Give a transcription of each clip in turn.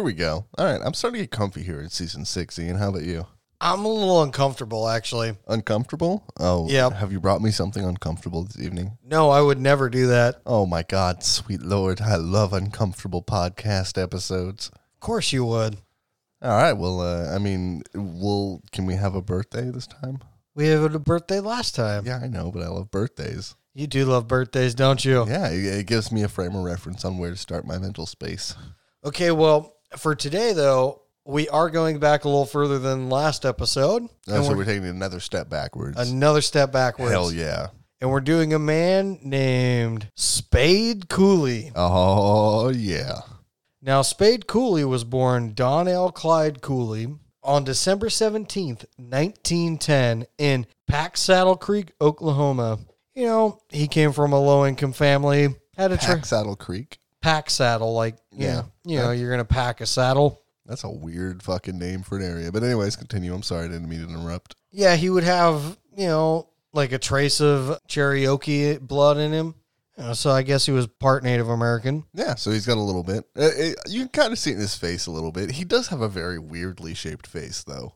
here we go. All right, I'm starting to get comfy here in season six. Ian, how about you? I'm a little uncomfortable, actually. Uncomfortable? Oh, yeah. Have you brought me something uncomfortable this evening? No, I would never do that. Oh my God, sweet Lord, I love uncomfortable podcast episodes. Of course you would. All right, well, uh, I mean, we'll can we have a birthday this time? We had a birthday last time. Yeah, I know, but I love birthdays. You do love birthdays, don't you? Yeah, it, it gives me a frame of reference on where to start my mental space. Okay, well, for today, though, we are going back a little further than last episode. Oh, and so we're we're taking another step backwards. another step backwards. Hell yeah! And we're doing a man named Spade Cooley. Oh yeah. Now, Spade Cooley was born Donnell Clyde Cooley on December 17th, 1910, in Pack Saddle Creek, Oklahoma. You know, he came from a low income family, had a tra- Pack Saddle Creek. Pack saddle, like, yeah, you know, you're going to pack a saddle. That's a weird fucking name for an area. But anyways, continue. I'm sorry, I didn't mean to interrupt. Yeah, he would have, you know, like a trace of Cherokee blood in him. You know, so I guess he was part Native American. Yeah, so he's got a little bit. Uh, it- you can kind of see it in his face a little bit. He does have a very weirdly shaped face, though.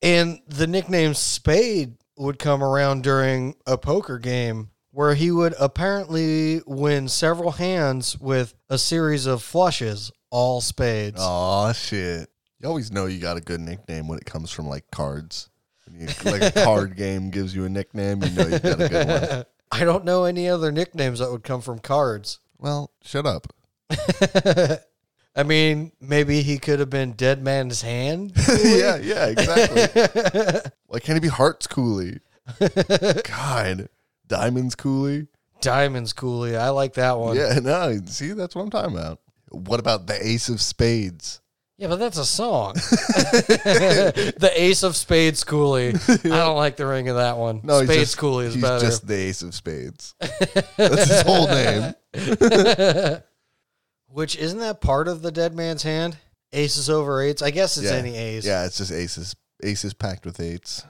And the nickname Spade would come around during a poker game where he would apparently win several hands with a series of flushes, all spades. Oh shit! You always know you got a good nickname when it comes from like cards. When you, like a card game gives you a nickname, you know you got a good one. I don't know any other nicknames that would come from cards. Well, shut up. I mean, maybe he could have been Dead Man's Hand. yeah, yeah, exactly. Why can't he be Hearts Cooley? God, Diamonds Cooley. Diamonds Cooley. I like that one. Yeah, no, see, that's what I'm talking about. What about the Ace of Spades? Yeah, but that's a song. the Ace of Spades Cooley. I don't like the ring of that one. No, Spades just, Cooley is he's better. just the Ace of Spades. that's his whole name. Which isn't that part of the dead man's hand? Aces over eights. I guess it's yeah. any ace. Yeah, it's just aces. Aces packed with eights.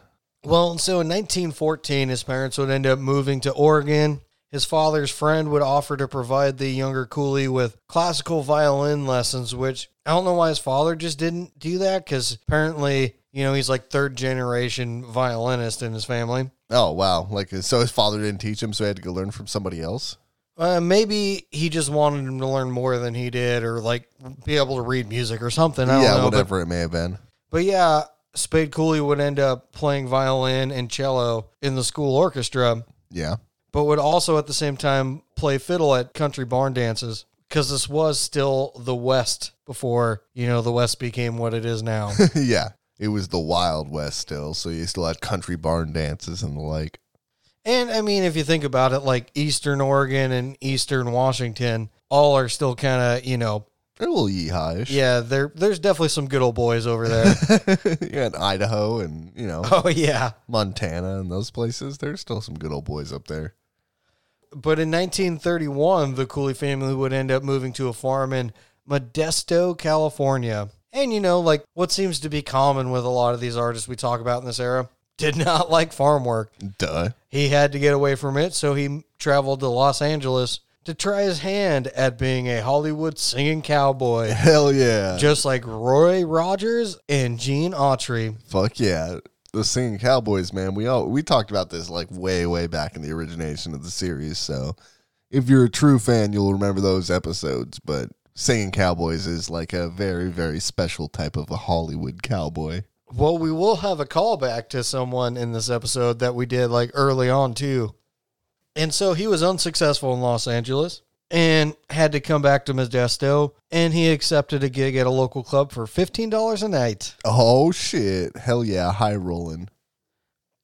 Well, so in 1914, his parents would end up moving to Oregon. His father's friend would offer to provide the younger Cooley with classical violin lessons, which I don't know why his father just didn't do that because apparently, you know, he's like third generation violinist in his family. Oh wow! Like so, his father didn't teach him, so he had to go learn from somebody else. Uh, maybe he just wanted him to learn more than he did, or like be able to read music or something. I don't yeah, know. But, whatever it may have been. but yeah, Spade Cooley would end up playing violin and cello in the school orchestra, Yeah. but would also at the same time play fiddle at country barn dances because this was still the West before you know the West became what it is now. yeah. It was the Wild West still, so you still had country barn dances and the like. and I mean, if you think about it, like Eastern Oregon and Eastern Washington, all are still kind of you know. They're a little yeehawish. Yeah, there. There's definitely some good old boys over there. yeah, in Idaho and, you know, oh yeah, Montana and those places, there's still some good old boys up there. But in 1931, the Cooley family would end up moving to a farm in Modesto, California. And you know, like what seems to be common with a lot of these artists we talk about in this era, did not like farm work. Duh. He had to get away from it, so he traveled to Los Angeles to try his hand at being a Hollywood singing cowboy, Hell yeah. just like Roy Rogers and Gene Autry. Fuck yeah. The singing cowboys, man. We all we talked about this like way, way back in the origination of the series. So if you're a true fan, you'll remember those episodes. But singing cowboys is like a very, very special type of a Hollywood cowboy. Well, we will have a callback to someone in this episode that we did like early on too. And so he was unsuccessful in Los Angeles and had to come back to Modesto and he accepted a gig at a local club for $15 a night. Oh shit. Hell yeah, high rolling.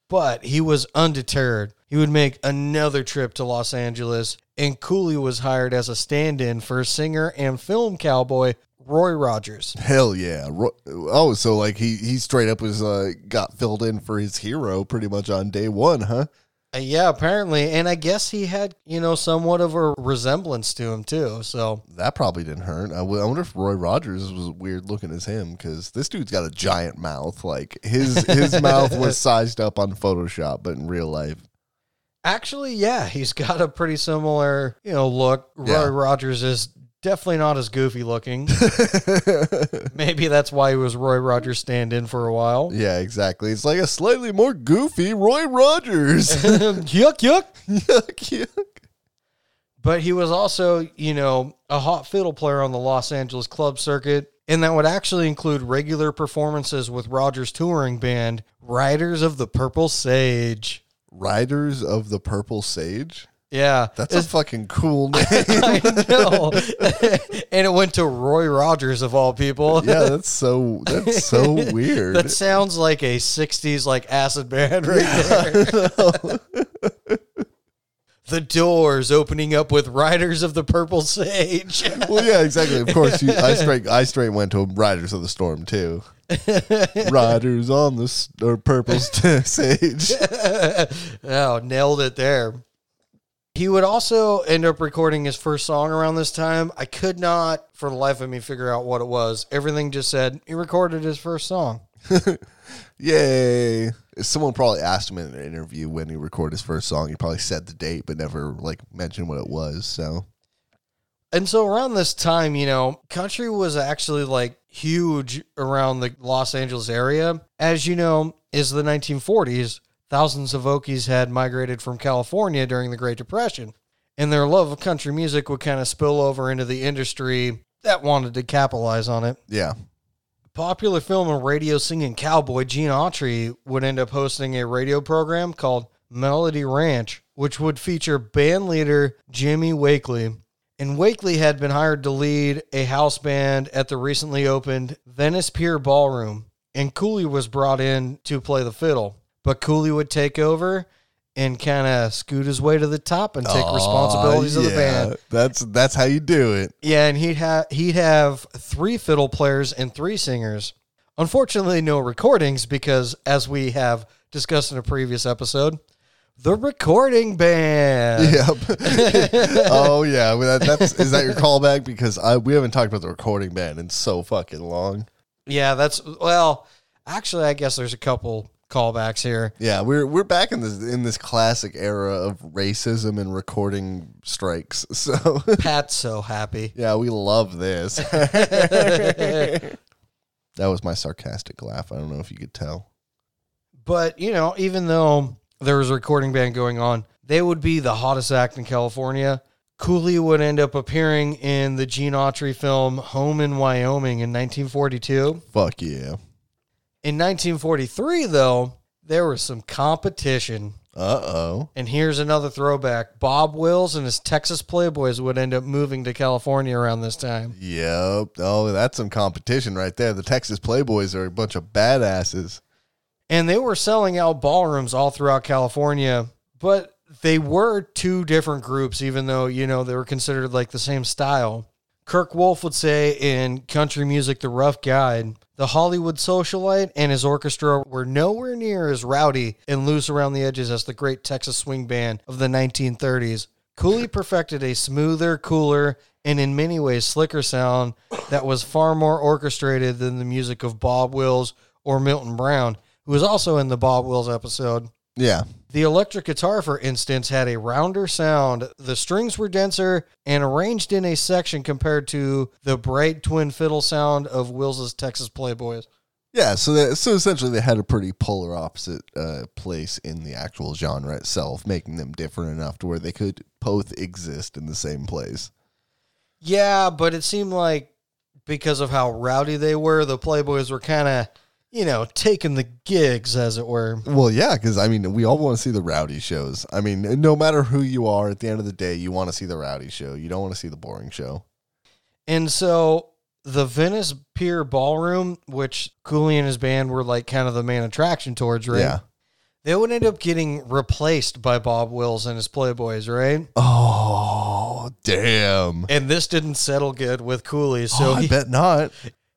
But he was undeterred. He would make another trip to Los Angeles and Cooley was hired as a stand-in for singer and film cowboy Roy Rogers. Hell yeah. Ro- Oh, so like he he straight up was uh got filled in for his hero pretty much on day one, huh? Uh, yeah, apparently. And I guess he had, you know, somewhat of a resemblance to him too. So That probably didn't hurt. I w- I wonder if Roy Rogers was weird looking as him because this dude's got a giant mouth. Like his his mouth was sized up on Photoshop, but in real life, Actually, yeah, he's got a pretty similar, you know, look. Roy Yeah. Rogers is Definitely not as goofy looking. Maybe that's why he was Roy Rogers stand in for a while. yeah, exactly. It's like a slightly more goofy Roy Rogers. yuck, yuck. yuck, yuck. But he was also, you know, a hot fiddle player on the Los Angeles club circuit. And that would actually include regular performances with Rogers' touring band, Riders of the Purple Sage. Riders of the Purple Sage. Yeah. That's a fucking cool name. I know. and it went to Roy Rogers of all people. yeah, that's so that's so weird. That sounds like a 60s like acid band right there. the doors opening up with Riders of the Purple Sage. well, yeah, exactly. Of course, you, I straight I straight went to Riders of the Storm too. Riders on the or Purple Sage. oh, nailed it there. He would also end up recording his first song around this time. I could not, for the life of me, figure out what it was. Everything just said he recorded his first song. Yay! Someone probably asked him in an interview when he recorded his first song. He probably said the date, but never like mentioned what it was. So And so around this time, you know, country was actually like huge around the Los Angeles area. As you know, is the 1940s, thousands of Okies had migrated from California during the Great Depression. And their love of country music would kind of spill over into the industry that wanted to capitalize on it. yeah, Popular film and radio singing cowboy Gene Autry would end up hosting a radio program called Melody Ranch, which would feature band leader Jimmy Wakely. And Wakely had been hired to lead a house band at the recently opened Venice Pier Ballroom, and Cooley was brought in to play the fiddle. But Cooley would take over and kind of scoot his way to the top and take Aw, responsibilities of the yeah. band. That's that's how you do it. Yeah, and he'd have he'd have three fiddle players and three singers. Unfortunately, no recordings because, as we have discussed in a previous episode, the recording band. Yep. oh yeah, that, that's is that your callback? Because I we haven't talked about the recording band in so fucking long. Yeah, that's well. Actually, I guess there's a couple callbacks here. Yeah, we're we're back in this in this classic era of racism and recording strikes. So Pat's so happy. yeah, we love this. that was my sarcastic laugh. I don't know if you could tell. But, you know, even though there was a recording band going on, they would be the hottest act in California. Cooley would end up appearing in the Gene Autry film Home in Wyoming in 1942. Fuck yeah. In 1943, though, there was some competition. Uh oh. And here's another throwback Bob Wills and his Texas Playboys would end up moving to California around this time. Yep. Oh, that's some competition right there. The Texas Playboys are a bunch of badasses. And they were selling out ballrooms all throughout California, but they were two different groups, even though, you know, they were considered like the same style. Kurt Wolff would say in Country Music The Rough Guide, the Hollywood socialite and his orchestra were nowhere near as rowdy and loose around the edges as the great Texas swing band of the 1930s. Cooley perfected a smoother, cooler, and in many ways slicker sound that was far more orchestrated than the music of Bob Wills or Milton Brown, who was also in the Bob Wills episode. Yeah. The electric guitar, for instance, had a rounder sound. The strings were denser and arranged in a section compared to the bright twin fiddle sound of Wills's Texas Playboys. Yeah, so that, so essentially they had a pretty polar opposite uh, place in the actual genre itself, making them different enough to where they could both exist in the same place. Yeah, but it seemed like because of how rowdy they were, the Playboys were kind of, you know, taking the gigs, as it were. Well, yeah, because I mean, we all want to see the rowdy shows. I mean, no matter who you are, at the end of the day, you want to see the rowdy show. You don't want to see the boring show. And so the Venice Pier Ballroom, which Cooley and his band were like kind of the main attraction towards, right? Yeah. They would end up getting replaced by Bob Wills and his Playboys, right? Oh, damn. And this didn't settle good with Cooley, so oh, I he, bet not.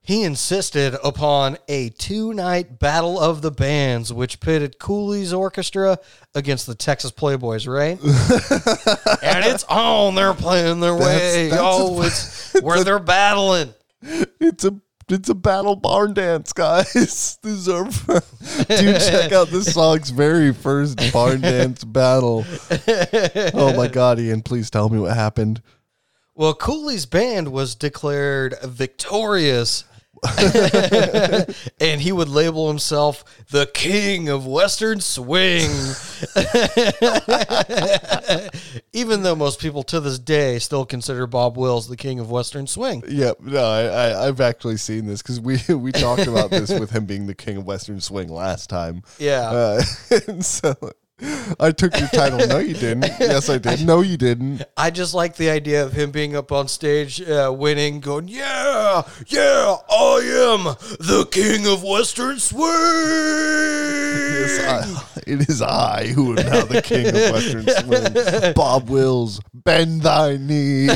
He insisted upon a two night battle of the bands, which pitted Cooley's orchestra against the Texas Playboys, right? and it's on, they're playing their way. that's oh, a- it's where they're battling. It's a it's a battle barn dance, guys. These are dude. Check out this song's very first barn dance battle. Oh my god, Ian! Please tell me what happened. Well, Cooley's band was declared victorious. and he would label himself the king of Western swing. Even though most people to this day still consider Bob Wills the king of Western swing. Yep. No, I, I I've actually seen this because we we talked about this with him being the king of Western swing last time. Yeah. Uh, and so I took your title. No, you didn't. Yes, I did. No, you didn't. I just like the idea of him being up on stage, uh, winning, going, "Yeah, yeah, I am the king of Western swing." Yes, I, it is I who am now the king of Western swing. Bob Wills, bend thy knee.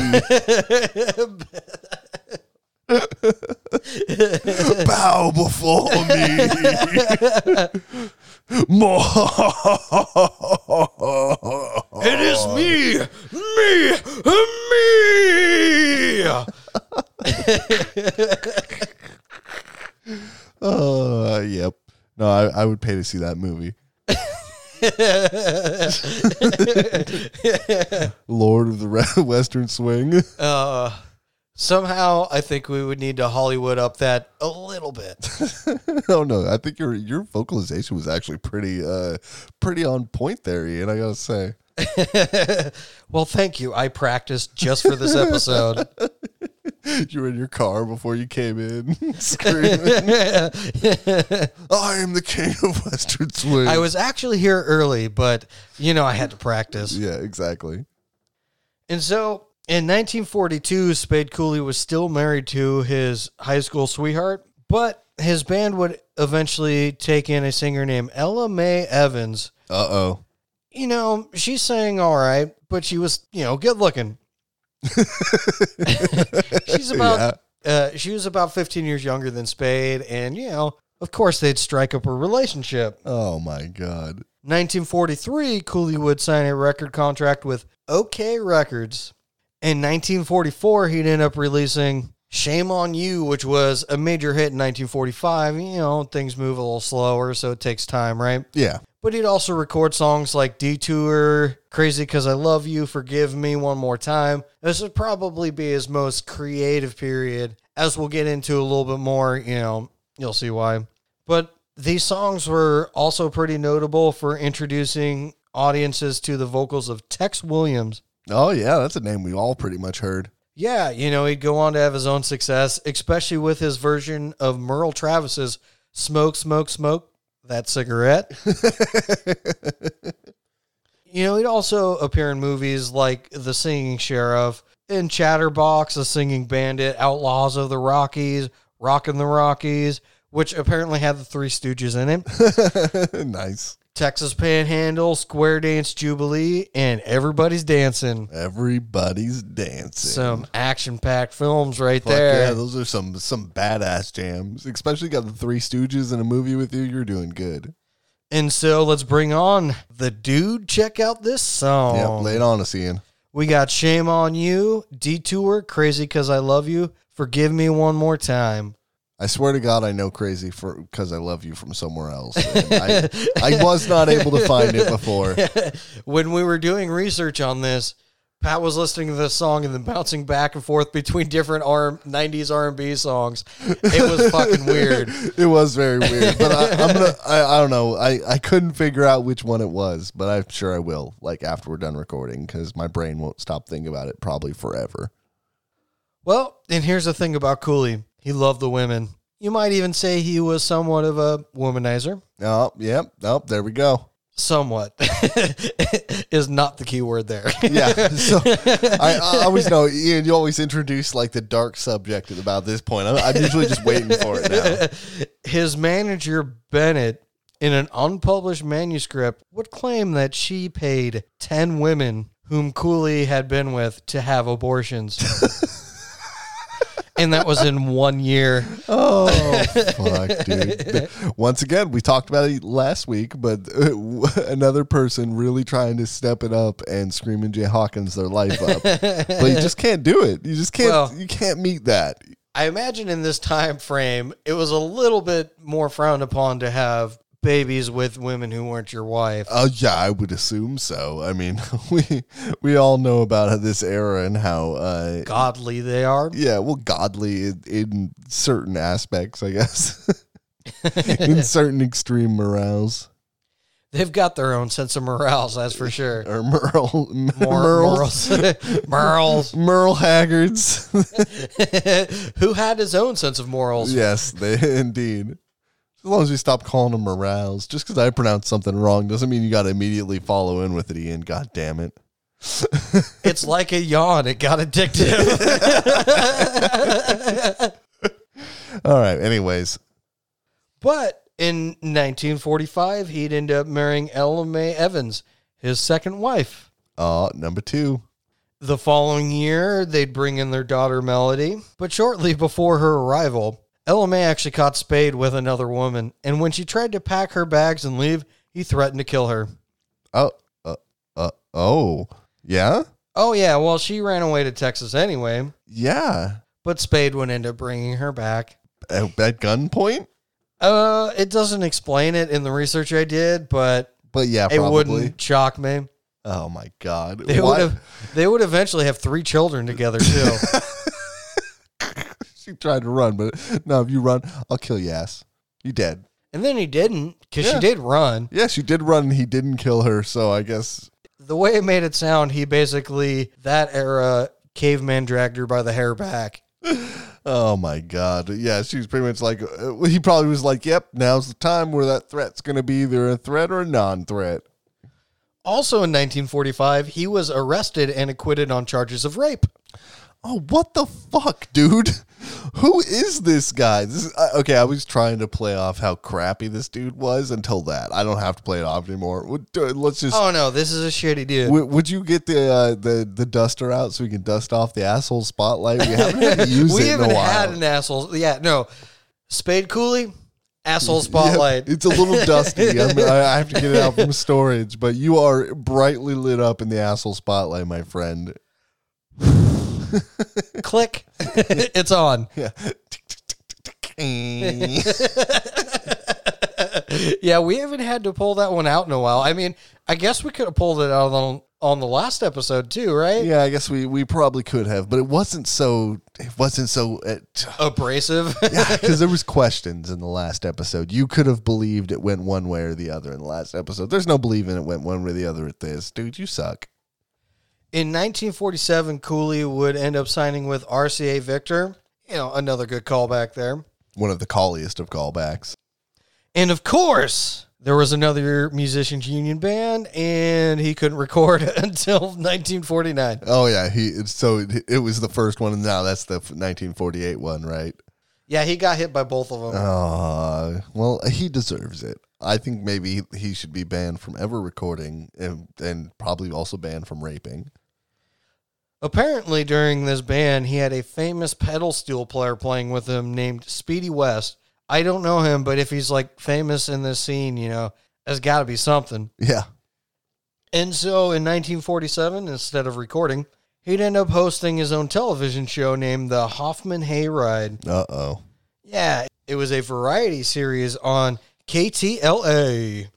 Bow before me. More. it is me, me, me. Uh, yep. No, I, I would pay to see that movie. Lord of the Western Swing. Uh, somehow, I think we would need to Hollywood up that a little bit. oh no, I think your your vocalization was actually pretty uh pretty on point there, Ian. I gotta say. well, thank you. I practiced just for this episode. You were in your car before you came in, screaming, "I am the king of Western Swing." I was actually here early, but you know I had to practice. Yeah, exactly. And so in 1942, Spade Cooley was still married to his high school sweetheart, but his band would eventually take in a singer named Ella Mae Evans. Uh oh. You know, she sang all right, but she was, you know, good looking. She's about uh, she was about 15 years younger than Spade, and you know, of course, they'd strike up a relationship. Oh my god. 1943, Cooley would sign a record contract with OK Records. In 1944, he'd end up releasing Shame on You, which was a major hit in 1945. You know, things move a little slower, so it takes time, right? Yeah. But he'd also record songs like Detour, Crazy Cause I Love You, Forgive Me One More Time. This would probably be his most creative period. As we'll get into a little bit more, you know, you'll see why. But these songs were also pretty notable for introducing audiences to the vocals of Tex Williams. Oh yeah, that's a name we all pretty much heard. Yeah, you know, he'd go on to have his own success, especially with his version of Merle Travis's Smoke, Smoke, Smoke, that cigarette. you know, he'd also appear in movies like The Singing Sheriff, in Chatterbox, The Singing Bandit, Outlaws of the Rockies, Rockin' the Rockies, which apparently had the Three Stooges in it. nice. Texas Panhandle, Square Dance Jubilee, and Everybody's Dancing. Everybody's dancing. Some action packed films right Fuck there. yeah, those are some some badass jams. Especially got the Three Stooges in a movie with you. You're doing good. And so let's bring on the dude. Check out this song. Yeah, lay it on us, Ian. We got Shame on You, Detour, Crazy Cause I Love You, Forgive Me One More Time. I swear to God, I know crazy for because I love you from somewhere else. I, I was not able to find it before. when we were doing research on this, Pat was listening to this song and then bouncing back and forth between different R- 90s R&B songs. It was fucking weird. It was very weird, but I, I'm gonna. I, I don't know. I I couldn't figure out which one it was, but I'm sure I will. Like after we're done recording, because my brain won't stop thinking about it probably forever. Well, and here's the thing about Cooley. He loved the women. You might even say he was somewhat of a womanizer. Oh, yep. Oh, there we go. Somewhat is not the key word there. Yeah. So I, I always know, Ian, you always introduce like the dark subject at about this point. I'm, I'm usually just waiting for it now. His manager, Bennett, in an unpublished manuscript, would claim that she paid 10 women whom Cooley had been with to have abortions. And that was in one year. Oh, fuck, dude. Once again, we talked about it last week, but uh, another person really trying to step it up and screaming Jay Hawkins their life up. but you just can't do it. You just can't Well- you can't meet that. I imagine in this time frame, it was a little bit more frowned upon to have babies with women who weren't your wife. Oh yeah, I would assume so. I mean, we we all know about this era and how uh Godly they are. yeah, well godly in, in certain aspects, I guess. in certain extreme morals. They've got their own sense of morals, that's for sure. Or Merle Mor- Merles. morals. Merle Haggards. who had his own sense of morals. yes, they indeed. As long as we stop calling them morals. Just because I pronounce something wrong doesn't mean you got to immediately follow in with it, Ian. God damn it. It's like a yawn. It got addictive. All right. Anyways, but in 1945, he'd end up marrying Ella Mae Evans, his second wife. uh, number two. The following year, they'd bring in their daughter Melody, but shortly before her arrival, Mae actually caught Spade with another woman, and when she tried to pack her bags and leave, he threatened to kill her. Oh, uh, uh, oh, yeah, Oh, yeah, well, she ran away to Texas anyway, yeah. but Spade would end up bringing her back. At, at gunpoint, Uh, it doesn't explain it in the research I did, but but yeah, it wouldn't shock me. Oh my god, They would have. They would eventually have three children together too. She tried to run, but no, if you run, I'll kill your ass. You dead. and then he didn't because Yeah. she did run. Yeah, she did run. and He didn't kill her, so I guess. The way it made it sound, he basically that era caveman dragged her by the hair back. Oh my god. Yeah, she was pretty much like. Uh, he probably was like, "Yep, now's the time where that threat's going to be either a threat or a non-threat." Also in 1945, he was arrested and acquitted on charges of rape. Oh, what the fuck, dude? Who is this guy? This is, okay. I was trying to play off how crappy this dude was until that. I don't have to play it off anymore. Let's just. Oh no, this is a shitty dude. Would, would you get the uh, the the duster out so we can dust off the asshole spotlight? We haven't had to use we it in haven't a while. had an asshole. Yeah, no. Spade Cooley, asshole spotlight. Yeah, it's a little dusty. I, mean, I have to get it out from storage, but you are brightly lit up in the asshole spotlight, my friend. Click. it's on. Yeah. yeah, we haven't had to pull that one out in a while. I mean, I guess we could have pulled it out on on the last episode too, right? yeah, I guess we, we probably could have, but it wasn't so. It wasn't so. Abrasive. yeah, because there was questions in the last episode. You could have believed it went one way or the other in the last episode. There's no believing it went one way or the other at this, dude. You suck. In 1947, Cooley would end up signing with RCA Victor. You know, another good callback there. One of the calliest of callbacks. And of course, there was another musicians union band, and he couldn't record until 1949. Oh yeah, he. So it, it was the first one, and now that's the 1948 one, right? Yeah, he got hit by both of them. Uh, well, he deserves it. I think maybe he should be banned from ever recording, and, and probably also banned from raping. Apparently, during this band, he had a famous pedal steel player playing with him named Speedy West. I don't know him, but if he's like famous in this scene, you know, there's got to be something. Yeah. And so in 1947, instead of recording, he'd end up hosting his own television show named The Hoffman Hayride. Uh oh. Yeah, it was a variety series on KTLA.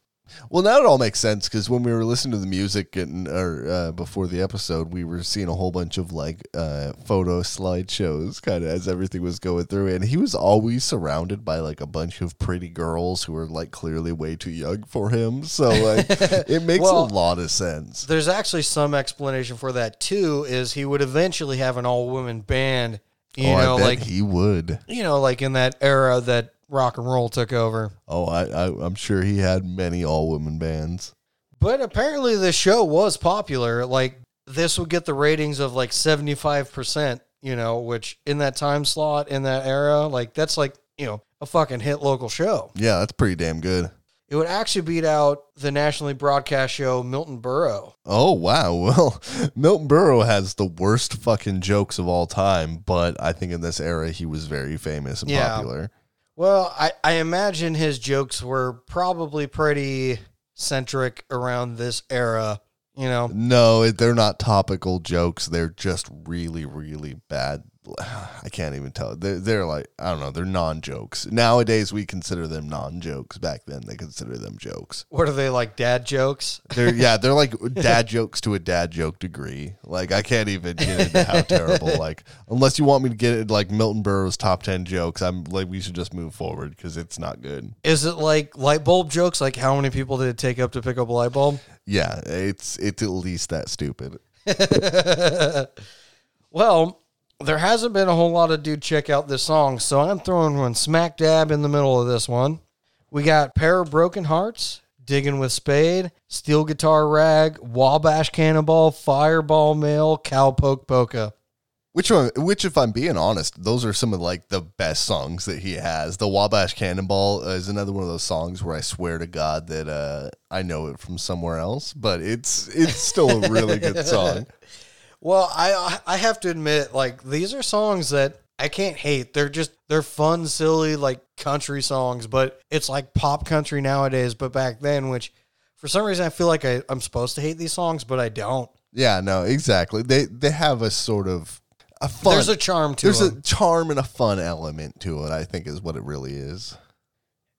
Well, now it all makes sense because when we were listening to the music and or uh, before the episode, we were seeing a whole bunch of like uh, photo slideshows, kind of as everything was going through, and he was always surrounded by like a bunch of pretty girls who were like clearly way too young for him. So like, it makes Well- a lot of sense. There's actually some explanation for that too. Is he would eventually have an all women band, you oh, know, like he would. you know, like in that era that rock and roll took over. Oh, I, I I'm sure he had many all women bands. But apparently the show was popular. Like this would get the ratings of like 75%, you know, which in that time slot in that era, like that's like, you know, a fucking hit local show. Yeah, that's pretty damn good. It would actually beat out the nationally broadcast show Milton Berle. Oh wow. Well, Milton Berle has the worst fucking jokes of all time, but I think in this era he was very famous and Yeah. popular. Well, I, I imagine his jokes were probably pretty centric around this era, you know. No, they're not topical jokes. They're just really, really bad. I can't even tell. They're, they're like I don't know. They're non jokes nowadays. We consider them non jokes. Back then, they consider them jokes. What are they like? Dad jokes? They're yeah. They're like dad jokes to a dad joke degree. Like I can't even get into how terrible. Like unless you want me to get it like Milton Berle's top ten jokes, I'm like we should just move forward because it's not good. Is it like light bulb jokes? Like how many people did it take up to pick up a light bulb? Yeah, it's it's at least that stupid. Well, there hasn't been a whole lot of dude check out this song, so I'm throwing one smack dab in the middle of this one. We got Pair of Broken Hearts, Digging with Spade, Steel Guitar Rag, Wabash Cannonball, Fireball Mail, Cowpoke Polka. Which one? Which, if I'm being honest, those are some of like the best songs that he has. The Wabash Cannonball is another one of those songs where I swear to God that uh, I know it from somewhere else, but it's it's still a really good song. Well, I I have to admit, like these are songs that I can't hate. They're just they're fun, silly, like country songs, but it's like pop country nowadays. But back then, which for some reason I feel like I, I'm supposed to hate these songs, but I don't. Yeah, no, exactly. They they have a sort of a fun. There's a charm to it. there's a charm and a fun element to it. I think is what it really is.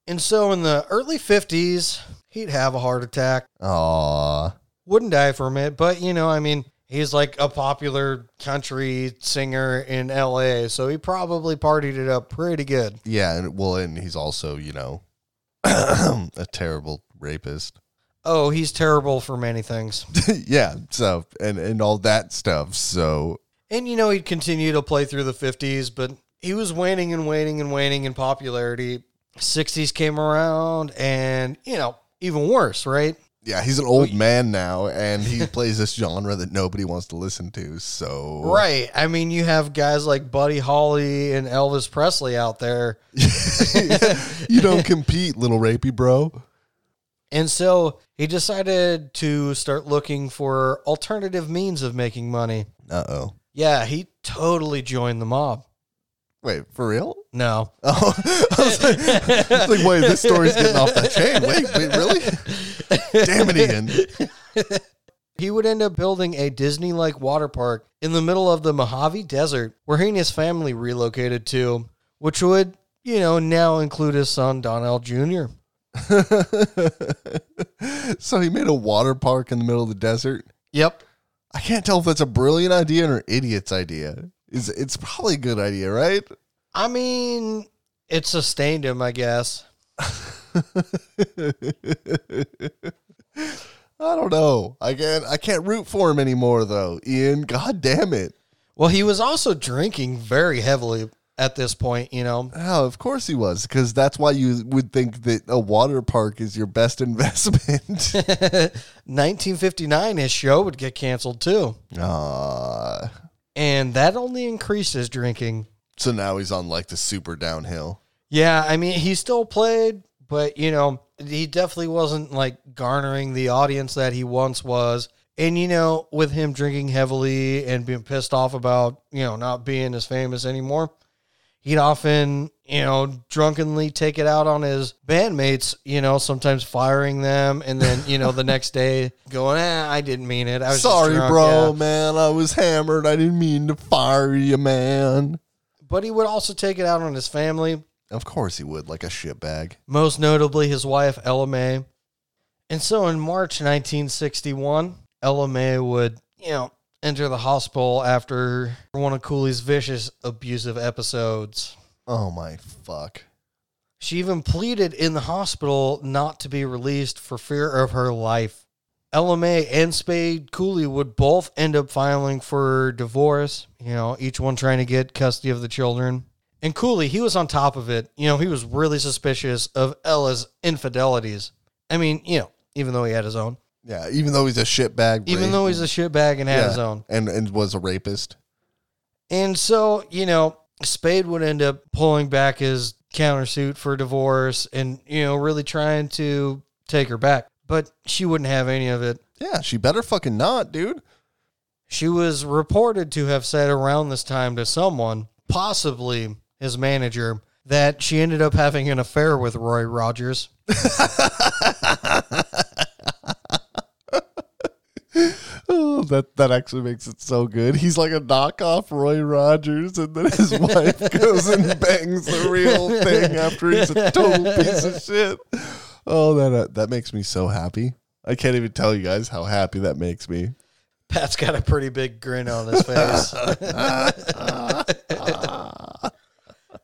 And so in the early 50s, he'd have a heart attack. Aw, Wouldn't die from it, but you know, I mean, he's like a popular country singer in LA, so he probably partied it up pretty good. yeah, and well, and he's also you know a terrible rapist. Oh, he's terrible for many things. yeah, so and and all that stuff. So And you know, he'd continue to play through the 50s, but he was waning and waning and waning in popularity. 60s came around, and you know, even worse, right? Yeah, he's an old man now, and he plays this genre that nobody wants to listen to. So Right. I mean, you have guys like Buddy Holly and Elvis Presley out there. you don't compete, little rapey bro. And so he decided to start looking for alternative means of making money. Uh oh. Yeah, he totally joined the mob. Wait, for real? No. Oh, I was like, I was like, wait, this story's getting off the chain. Wait, wait, really? Damn it, Ian. He would end up building a Disney like water park in the middle of the Mojave Desert where he and his family relocated to, which would, you know, now include his son Donnell Jr. so he made a water park in the middle of the desert. Yep. I can't tell if that's a brilliant idea or an idiot's idea. Is it's probably a good idea, right? I mean, it sustained him, I guess. I don't know. I can't. I can't root for him anymore, though. Ian, God damn it! Well, he was also drinking very heavily at this point, you know. Oh, of course he was, because that's why you would think that a water park is your best investment. 1959, his show would get canceled too. Ah, And that only increased his drinking. so now he's on like the super downhill. Yeah, I mean, he still played, but, you know, he definitely wasn't like garnering the audience that he once was. And, you know, with him drinking heavily and being pissed off about, you know, not being as famous anymore, he'd often, you know, drunkenly take it out on his bandmates, you know, sometimes firing them. And then, you know, the next day going, eh, I didn't mean it. I was Sorry, drunk." bro, Yeah. man. I was hammered. I didn't mean to fire you, man. But he would also take it out on his family. Of course he would, like a shitbag. most notably his wife Ella Mae. And so in March 1961, Ella Mae would, you know, enter the hospital after one of Cooley's vicious abusive episodes. Oh my fuck. She even pleaded in the hospital not to be released for fear of her life. Ella Mae and Spade Cooley would both end up filing for divorce, you know, each one trying to get custody of the children. And Cooley, he was on top of it. You know, he was really suspicious of Ella's infidelities. I mean, you know, even though he had his own, Yeah, even though he's a shitbag. even though he's a shitbag and had yeah, his own. and and was a rapist. And so, you know, Spade would end up pulling back his countersuit for divorce and, you know, really trying to take her back. But she wouldn't have any of it. Yeah, she better fucking not, dude. She was reported to have said around this time to someone, possibly his manager, that she ended up having an affair with Roy Rogers. Oh, that that actually makes it so good. He's like a knockoff Roy Rogers, and then his wife goes and bangs the real thing after he's a total piece of shit. Oh, that uh, that makes me so happy. I can't even tell you guys how happy that makes me. Pat's got a pretty big grin on his face.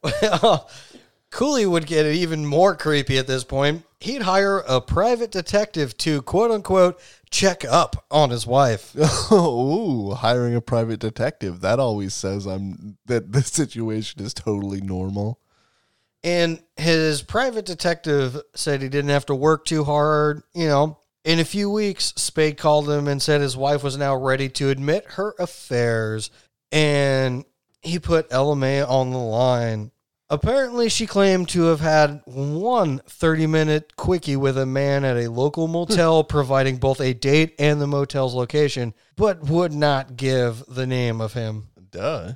well, Cooley would get even more creepy at this point. He'd hire a private detective to quote unquote check up on his wife. Oh, ooh, hiring a private detective. That always says I'm that the situation is totally normal. And his private detective said he didn't have to work too hard. You know, in a few weeks, Spade called him and said his wife was now ready to admit her affairs. And he put May on the line. Apparently, she claimed to have had one 30 minute quickie with a man at a local motel, hmm. providing both a date and the motel's location, but would not give the name of him. Duh.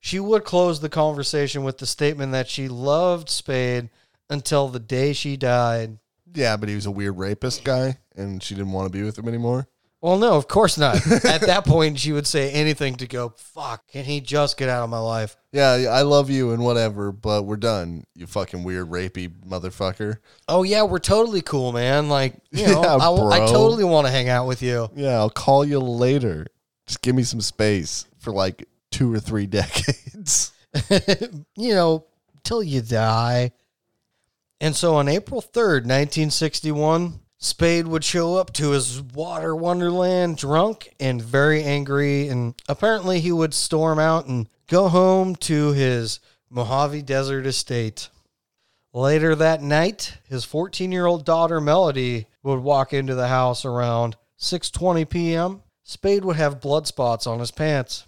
She would close the conversation with the statement that she loved Spade until the day she died. Yeah, but he was a weird rapist guy, and she didn't want to be with him anymore. Well, no, of course not. At that point, she would say anything to go, fuck, can he just get out of my life? Yeah, I love you and whatever, but we're done. You fucking weird rapey motherfucker. Oh, yeah, we're totally cool, man. Like, you know, Yeah, I, I totally want to hang out with you. Yeah, I'll call you later. Just give me some space for like two or three decades. you know, till you die. And so on April 3rd, 1961, Spade would show up to his water wonderland drunk and very angry. And apparently he would storm out and go home to his Mojave Desert estate. Later that night, his 14 year old daughter Melody would walk into the house around 6:20 p.m. Spade would have blood spots on his pants.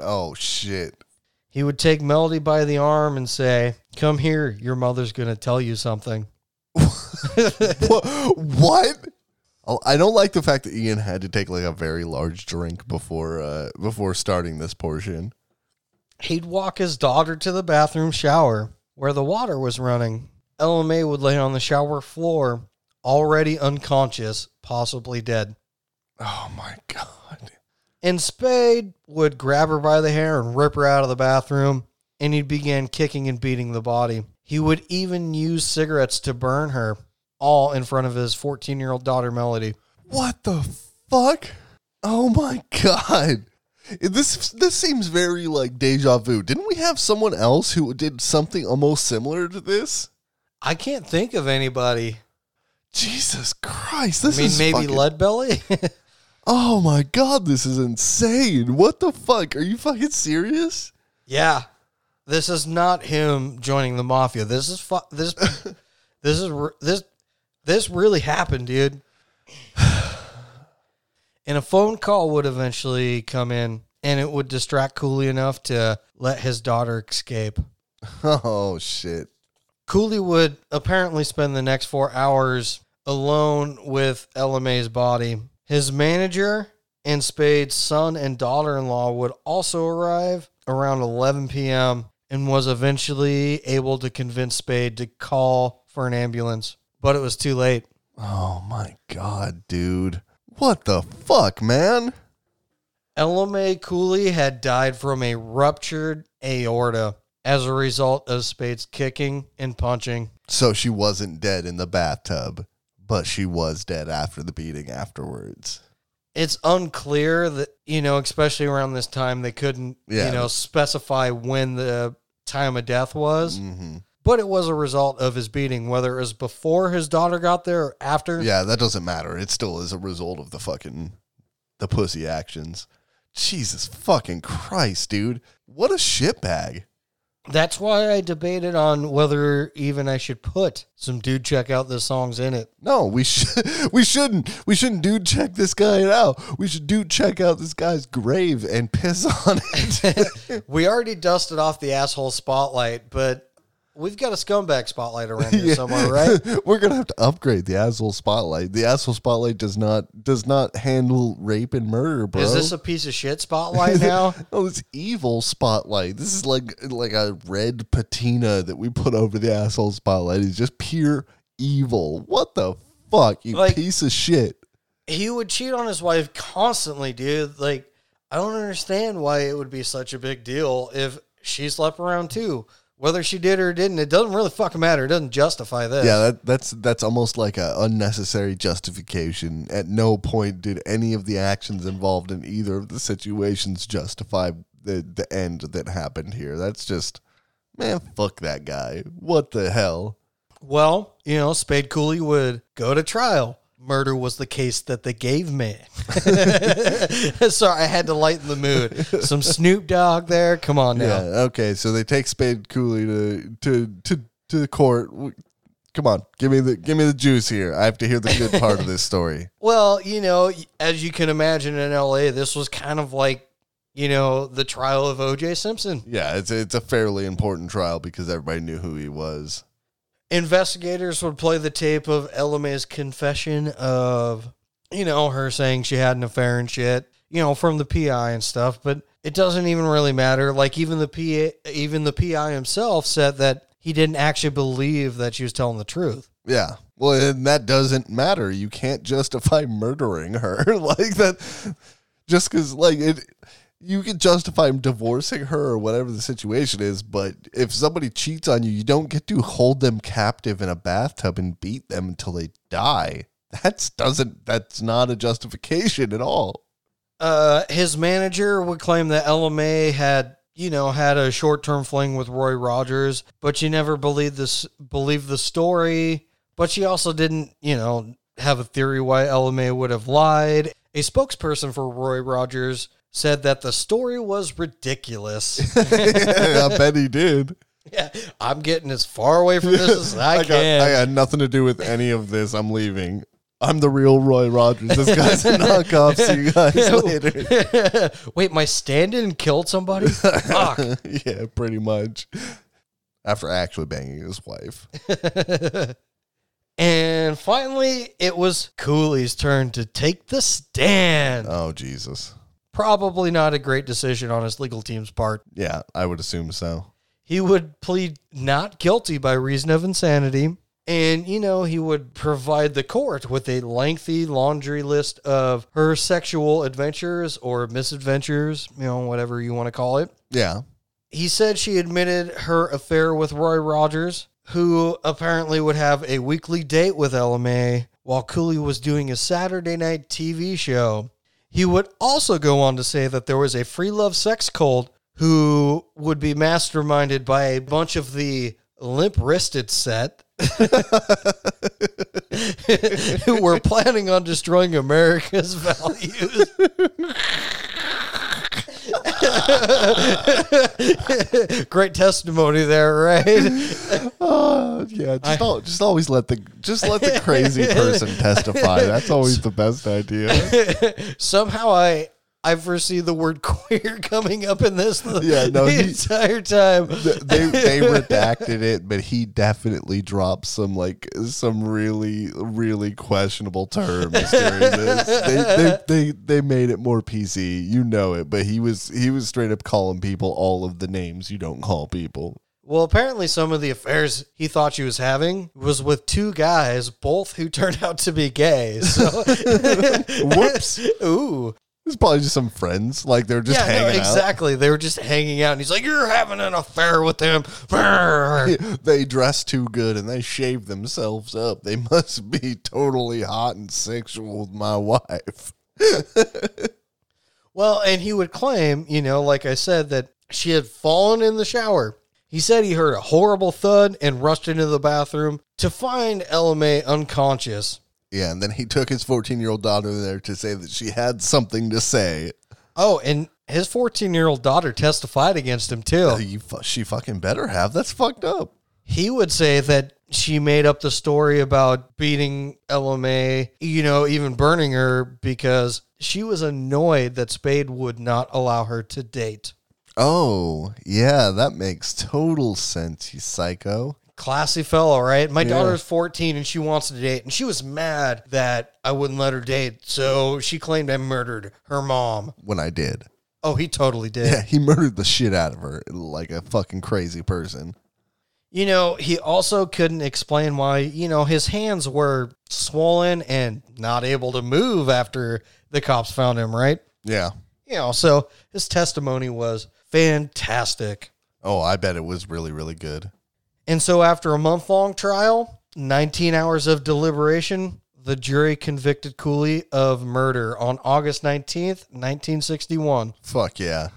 Oh shit. He would take Melody by the arm and say, Come here, your mother's going to tell you something. what? what? Oh, I don't like the fact that Ian had to take like a very large drink before uh before starting this portion. He'd walk his daughter to the bathroom shower where the water was running. May would lay on the shower floor, already unconscious, possibly dead. Oh my god. And Spade would grab her by the hair and rip her out of the bathroom, and he began kicking and beating the body. He would even use cigarettes to burn her, all in front of his 14 year old daughter, Melody. What the fuck? Oh my god. This this seems very like deja vu. Didn't we have someone else who did something almost similar to this? I can't think of anybody. Jesus Christ. I This mean, is maybe fucking, Leadbelly? Oh my god, this is insane. What the fuck? Are you fucking serious? yeah. This is not him joining the mafia. This is fu- this this is re- this this really happened, dude. And a phone call would eventually come in and it would distract Cooley enough to let his daughter escape. Oh shit. Cooley would apparently spend the next four hours alone with Ella Mae's body. His manager and Spade's son and daughter in law would also arrive around 11 p.m. and was eventually able to convince Spade to call for an ambulance. But it was too late. Oh my god, dude. What the fuck, man? Ella Mae Cooley had died from a ruptured aorta as a result of Spade's kicking and punching. So she wasn't dead in the bathtub, but she was dead after the beating afterwards. it's unclear that you know especially around this time they couldn't Yeah. you know specify when the time of death was hmm but it was a result of his beating whether it was before his daughter got there or after Yeah, that doesn't matter. It still is a result of the fucking the pussy actions. Jesus fucking Christ, dude. What a shitbag. That's why i debated on whether even i should put some dude check out the songs in it No, we should we shouldn't. We shouldn't dude check this guy out. We should dude check out this guy's grave and piss on it. we already dusted off the asshole spotlight but we've got a scumbag spotlight around here Yeah. somewhere right We're gonna have to upgrade the asshole spotlight. The asshole spotlight does not does not handle rape and murder, bro. is this a piece of shit spotlight now Oh, it's evil spotlight. This is like like a red patina that we put over the asshole spotlight. It's just pure evil. What the fuck, you Like- piece of shit. he would cheat on his wife constantly, dude. Like, I don't understand why it would be such a big deal if she slept around too. Whether she did or didn't, it doesn't really fucking matter. It doesn't justify this. Yeah, that, that's that's almost like an unnecessary justification. At no point did any of the actions involved in either of the situations justify the the end that happened here. That's just man, fuck that guy. What the hell? Well, you know, Spade Cooley would go to trial. Murder was the case that they gave me. Sorry, I had to lighten the mood. Some Snoop Dogg there. Come on now. Yeah, okay. So they take Spade Cooley to to to to the court. Come on, give me the give me the juice here. I have to hear the good part of this story. Well, you know, as you can imagine in LA, this was kind of like, you know, the trial of OJ Simpson. Yeah, it's it's a fairly important trial because everybody knew who he was. Investigators would play the tape of Ella confession of, you know, her saying she had an affair and shit, you know, from the PI and stuff, but it doesn't even really matter. Like even the PA, even the PI himself said that he didn't actually believe that she was telling the truth. Yeah. Well, and that doesn't matter. You can't justify murdering her like that just cuz like it you can justify him divorcing her or whatever the situation is, but if somebody cheats on you, you don't get to hold them captive in a bathtub and beat them until they die. That's doesn't that's not a justification at all. Uh, his manager would claim that Mae had, you know, had a short-term fling with Roy Rogers, but she never believed this, believed the story. But she also didn't, you know, have a theory why Mae would have lied. A spokesperson for Roy Rogers said that the story was ridiculous. I bet he did. yeah, I'm getting as far away from this as I, got, can. I had nothing to do with any of this. I'm leaving. I'm the real Roy Rogers. This guy's a knockoff. See you guys later. Wait, my stand-in killed somebody? Fuck. yeah, pretty much. After actually banging his wife. And finally, it was Cooley's turn to take the stand. Oh Jesus. Probably not a great decision on his legal team's part. Yeah, I would assume so. He would plead not guilty by reason of insanity. And, you know, he would provide the court with a lengthy laundry list of her sexual adventures or misadventures, you know, whatever you want to call it. Yeah. He said she admitted her affair with Roy Rogers, who apparently would have a weekly date with Ella Mae while Cooley was doing a Saturday night TV show. He would also go on to say that there was a free love sex cult who would be masterminded by a bunch of the limp wristed set who were planning on destroying America's values. Great testimony there, right? Oh, yeah. Just, al- just always let the just let the crazy person testify. That's always the best idea. Somehow I I foresee the word queer coming up in this the, Yeah, no, the he- entire time. they they redacted it, but he definitely dropped some like some really really questionable terms during this. They, they they they made it more PC, you know it, but he was he was straight up calling people all of the names you don't call people. Well, apparently some of the affairs he thought she was having was with two guys, both who turned out to be gay. So Whoops. Ooh. It's probably just some friends, like they're just yeah, no, hanging out. exactly. They were just hanging out and he's like, You're having an affair with them. They dress too good and they shave themselves up. They must be totally hot and sexual with my wife. Well, and he would claim, you know, like I said, that she had fallen in the shower. He said he heard a horrible thud and rushed into the bathroom to find Mae unconscious. Yeah, and then he took his 14 year old daughter there to say that she had something to say. Oh, and his 14 year old daughter testified against him too. Uh, you fu- she fucking better have. That's fucked up. He would say that she made up the story about beating Ella Mae, you know, even burning her because she was annoyed that Spade would not allow her to date. Oh, yeah, that makes total sense, you psycho. Classy fellow, right? My Yeah. daughter's 14 and she wants to date, and she was mad that I wouldn't let her date. So she claimed I murdered her mom. When I did. Oh, he totally did. Yeah, he murdered the shit out of her like a fucking crazy person. You know, he also couldn't explain why, you know, his hands were swollen and not able to move after the cops found him, right? Yeah. You know, so his testimony was fantastic. Oh, I bet it was really, really good. And so after a month long trial, 19 hours of deliberation, the jury convicted Cooley of murder on August 19th, 1961. Fuck yeah.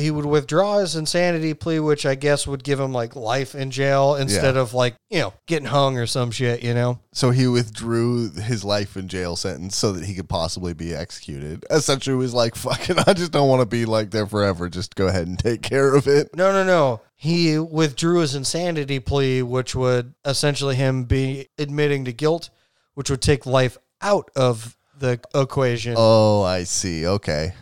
He would withdraw his insanity plea, which I guess would give him like life in jail instead Yeah. of like, you know, getting hung or some shit, you know? So he withdrew his life in jail sentence so that he could possibly be executed. Essentially, he was like, "Fucking, I just don't want to be like there forever. Just go ahead and take care of it." No, no, no. He withdrew his insanity plea, which would essentially him be admitting to guilt, which would take life out of the equation. Oh, I see. Okay.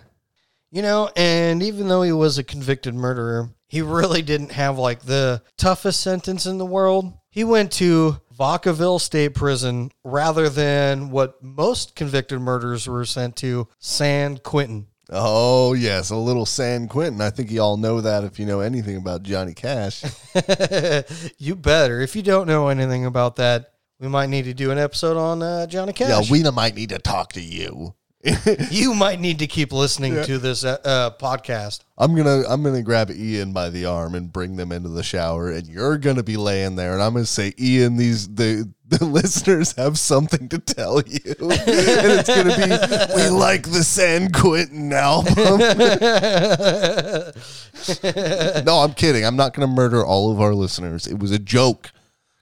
You know, and even though he was a convicted murderer, he really didn't have like the toughest sentence in the world. He went to Vacaville State Prison rather than what most convicted murderers were sent to, San Quentin. Oh yes, a little San Quentin. I think you all know that if you know anything about Johnny Cash. you better. If you don't know anything about that, we might need to do an episode on uh, Johnny Cash. yeah, we might need to talk to you. you might need to keep listening to this uh, uh, podcast. I'm gonna I'm gonna grab Ian by the arm and bring them into the shower, and you're gonna be laying there, and I'm gonna say, Ian, these the the listeners have something to tell you, and it's gonna be we like the San Quentin album. no, I'm kidding. I'm not gonna murder all of our listeners. It was a joke,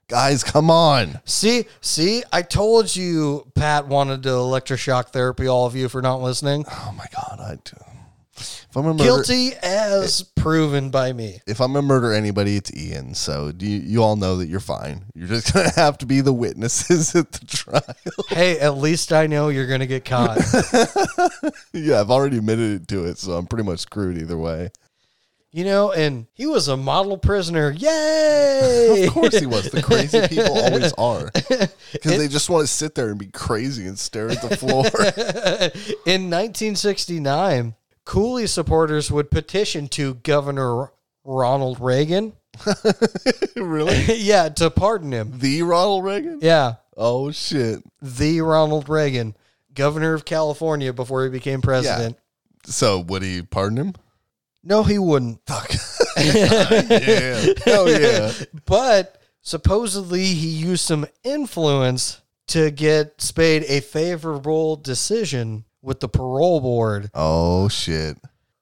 guys. Come on. See, see, I told you Pat wanted to electroshock therapy all of you for not listening. Oh my god, I do. If I'm a murder, Guilty as proven by me. if I'm gonna murder anybody, it's Ian. So do you, you all know that you're fine. You're just gonna have to be the witnesses at the trial. Hey, at least I know you're going to get caught. yeah, I've already admitted to it, so I'm pretty much screwed either way. You know, and he was a model prisoner. Yay! Of course he was. The crazy people always are. Because they just want to sit there and be crazy and stare at the floor. In 1969, Cooley supporters would petition to Governor Ronald Reagan. really? yeah, to pardon him. The Ronald Reagan? Yeah, Oh shit. the Ronald Reagan, governor of California before he became president. So would he pardon him? No, he wouldn't. Fuck. yeah. Oh yeah. But supposedly he used some influence to get Spade a favorable decision with the parole board. Oh shit.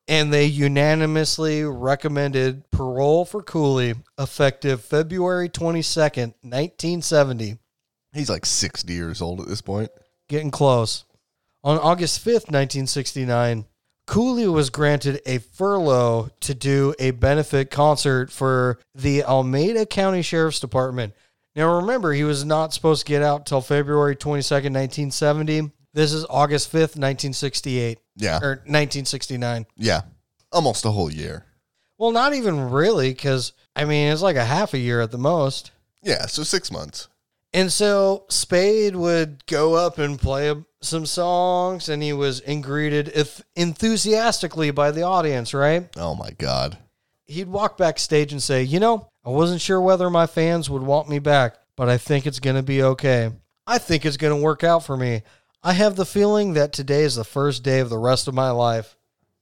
And they unanimously recommended parole for Cooley effective February 22nd, 1970. He's like 60 years old at this point. Getting close. On August 5th, 1969, Cooley was granted a furlough to do a benefit concert for the Alameda County Sheriff's Department. Now, remember, he was not supposed to get out till February 22nd, 1970. This is August 5th, 1968, Yeah. or 1969. Yeah. Almost a whole year. Well, not even really, because, I mean, it's like a half a year at the most. Yeah, so six months. And so Spade would go up and play a- some songs, and he was greeted enthusiastically by the audience, right? Oh my god. He'd walk backstage and say, You know, I wasn't sure whether my fans would want me back, but I think it's going to be okay. I think it's going to work out for me. I have the feeling that today is the first day of the rest of my life.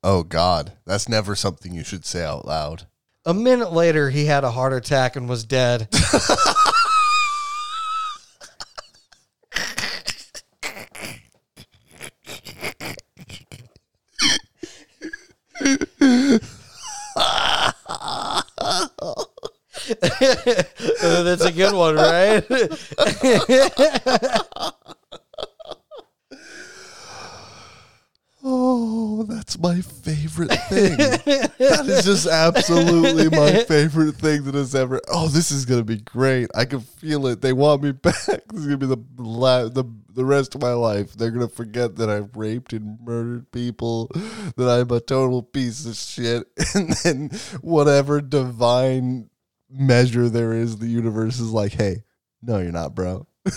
Oh god. That's never something you should say out loud. A minute later, he had a heart attack and was dead. That's a good one, right? Oh, that's my favorite thing. that is just absolutely my favorite thing that has ever. Oh, this is gonna be great. I can feel it. They want me back. This is gonna be the the the rest of my life. They're gonna forget that I've raped and murdered people, that I'm a total piece of shit, and then whatever divine measure there is, the universe is like, hey, no, you're not, bro.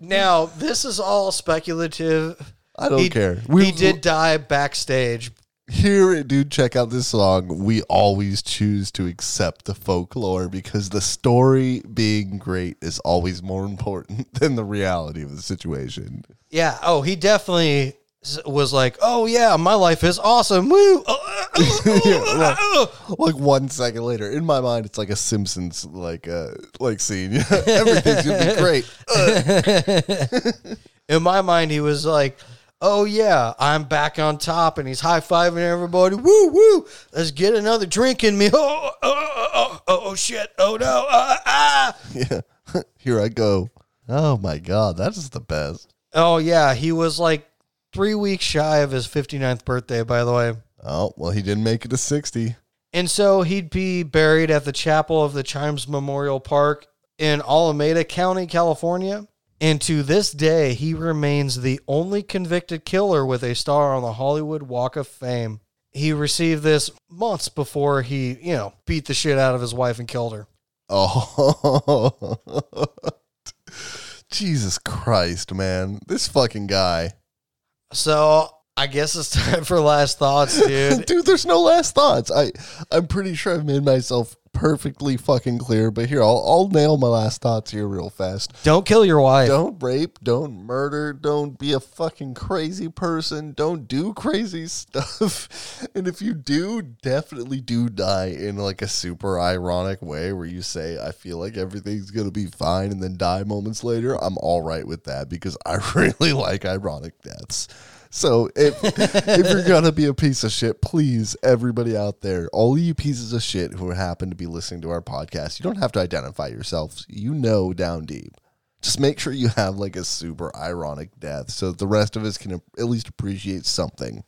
now, this is all speculative. I don't he, care. he did die backstage. Here, at dude, check out this song. We always choose to accept the folklore because the story being great is always more important than the reality of the situation. Yeah. Oh, he definitely was like, "Oh yeah, my life is awesome." Woo! Oh, uh, uh, Yeah, uh, like-. Like one second later, in my mind, it's like a Simpsons like uh like scene. Everything's gonna be great. In my mind, he was like, "Oh yeah, I'm back on top," and he's high fiving everybody. Woo woo! Let's get another drink in me. Oh oh oh oh, oh, oh shit! Oh no! Ah, ah. Yeah, here I go. Oh my god, that is the best. Oh yeah, he was like three weeks shy of his 59th birthday, by the way. Oh well, he didn't make it to sixty. And so he'd be buried at the chapel of the Chimes Memorial Park in Alameda County, California. And to this day, he remains the only convicted killer with a star on the Hollywood Walk of Fame. He received this months before he, you know, beat the shit out of his wife and killed her. Oh, Jesus Christ, man! This fucking guy, So I guess it's time for last thoughts, dude. dude. There's no last thoughts. I, I'm pretty sure I've made myself perfectly fucking clear. But here, I'll, I'll nail my last thoughts here real fast. Don't kill your wife. Don't rape, don't murder, don't be a fucking crazy person, don't do crazy stuff. And if you do, definitely do die in like a super ironic way where you say, I feel like everything's gonna be fine, and then die moments later. I'm all right with that because I really like ironic deaths. So if if you're gonna be a piece of shit, please, everybody out there, all you pieces of shit who happen to be listening to our podcast, you don't have to identify yourselves. You know down deep just make sure you have like a super ironic death so the rest of us can at least appreciate something.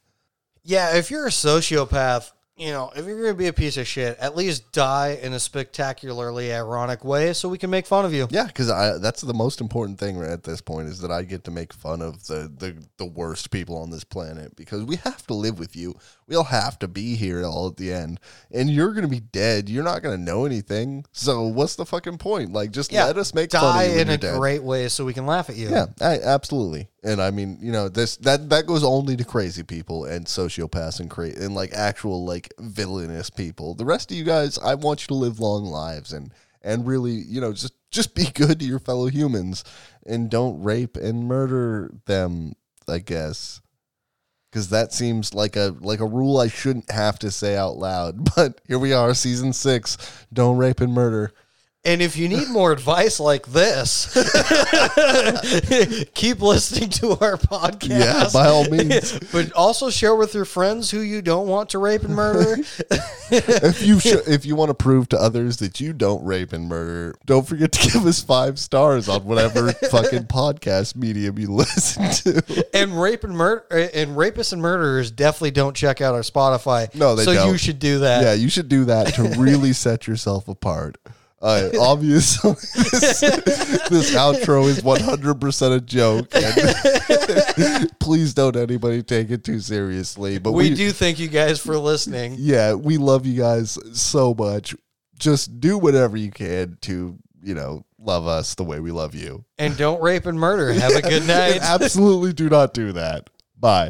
Yeah, if you're a sociopath, you know, if you're going to be a piece of shit, at least die in a spectacularly ironic way so we can make fun of you. Yeah, because that's the most important thing right at this point is that I get to make fun of the, the the worst people on this planet because we have to live with you. We all have to be here all at the end, and you're gonna be dead. You're not gonna know anything. So what's the fucking point? Like, just Yeah, let us make fun Die of you in a dead. great way so we can laugh at you. Yeah, I, absolutely. And I mean, you know, this that that goes only to crazy people and sociopaths and cra- and like actual like villainous people. The rest of you guys, I want you to live long lives and and really, you know, just just be good to your fellow humans and don't rape and murder them, I guess. Cuz that seems like a like a rule I shouldn't have to say out loud. But here we are, season 6. Don't rape and murder. And if you need more advice like this, keep listening to our podcast. Yeah, by all means. but also share with your friends who you don't want to rape and murder. if you sh- if you want to prove to others that you don't rape and murder, don't forget to give us five stars on whatever fucking podcast medium you listen to. and rape and murder and rapists and murderers definitely don't check out our Spotify. No, they so don't. you should do that. Yeah, you should do that to really set yourself apart. Uh, obviously, this, this outro is 100% a joke. And please don't anybody take it too seriously. But we, do thank you guys for listening. yeah, we love you guys so much. Just do whatever you can to, you know, love us the way we love you. And don't rape and murder. Have a good night. Absolutely do not do that. Bye.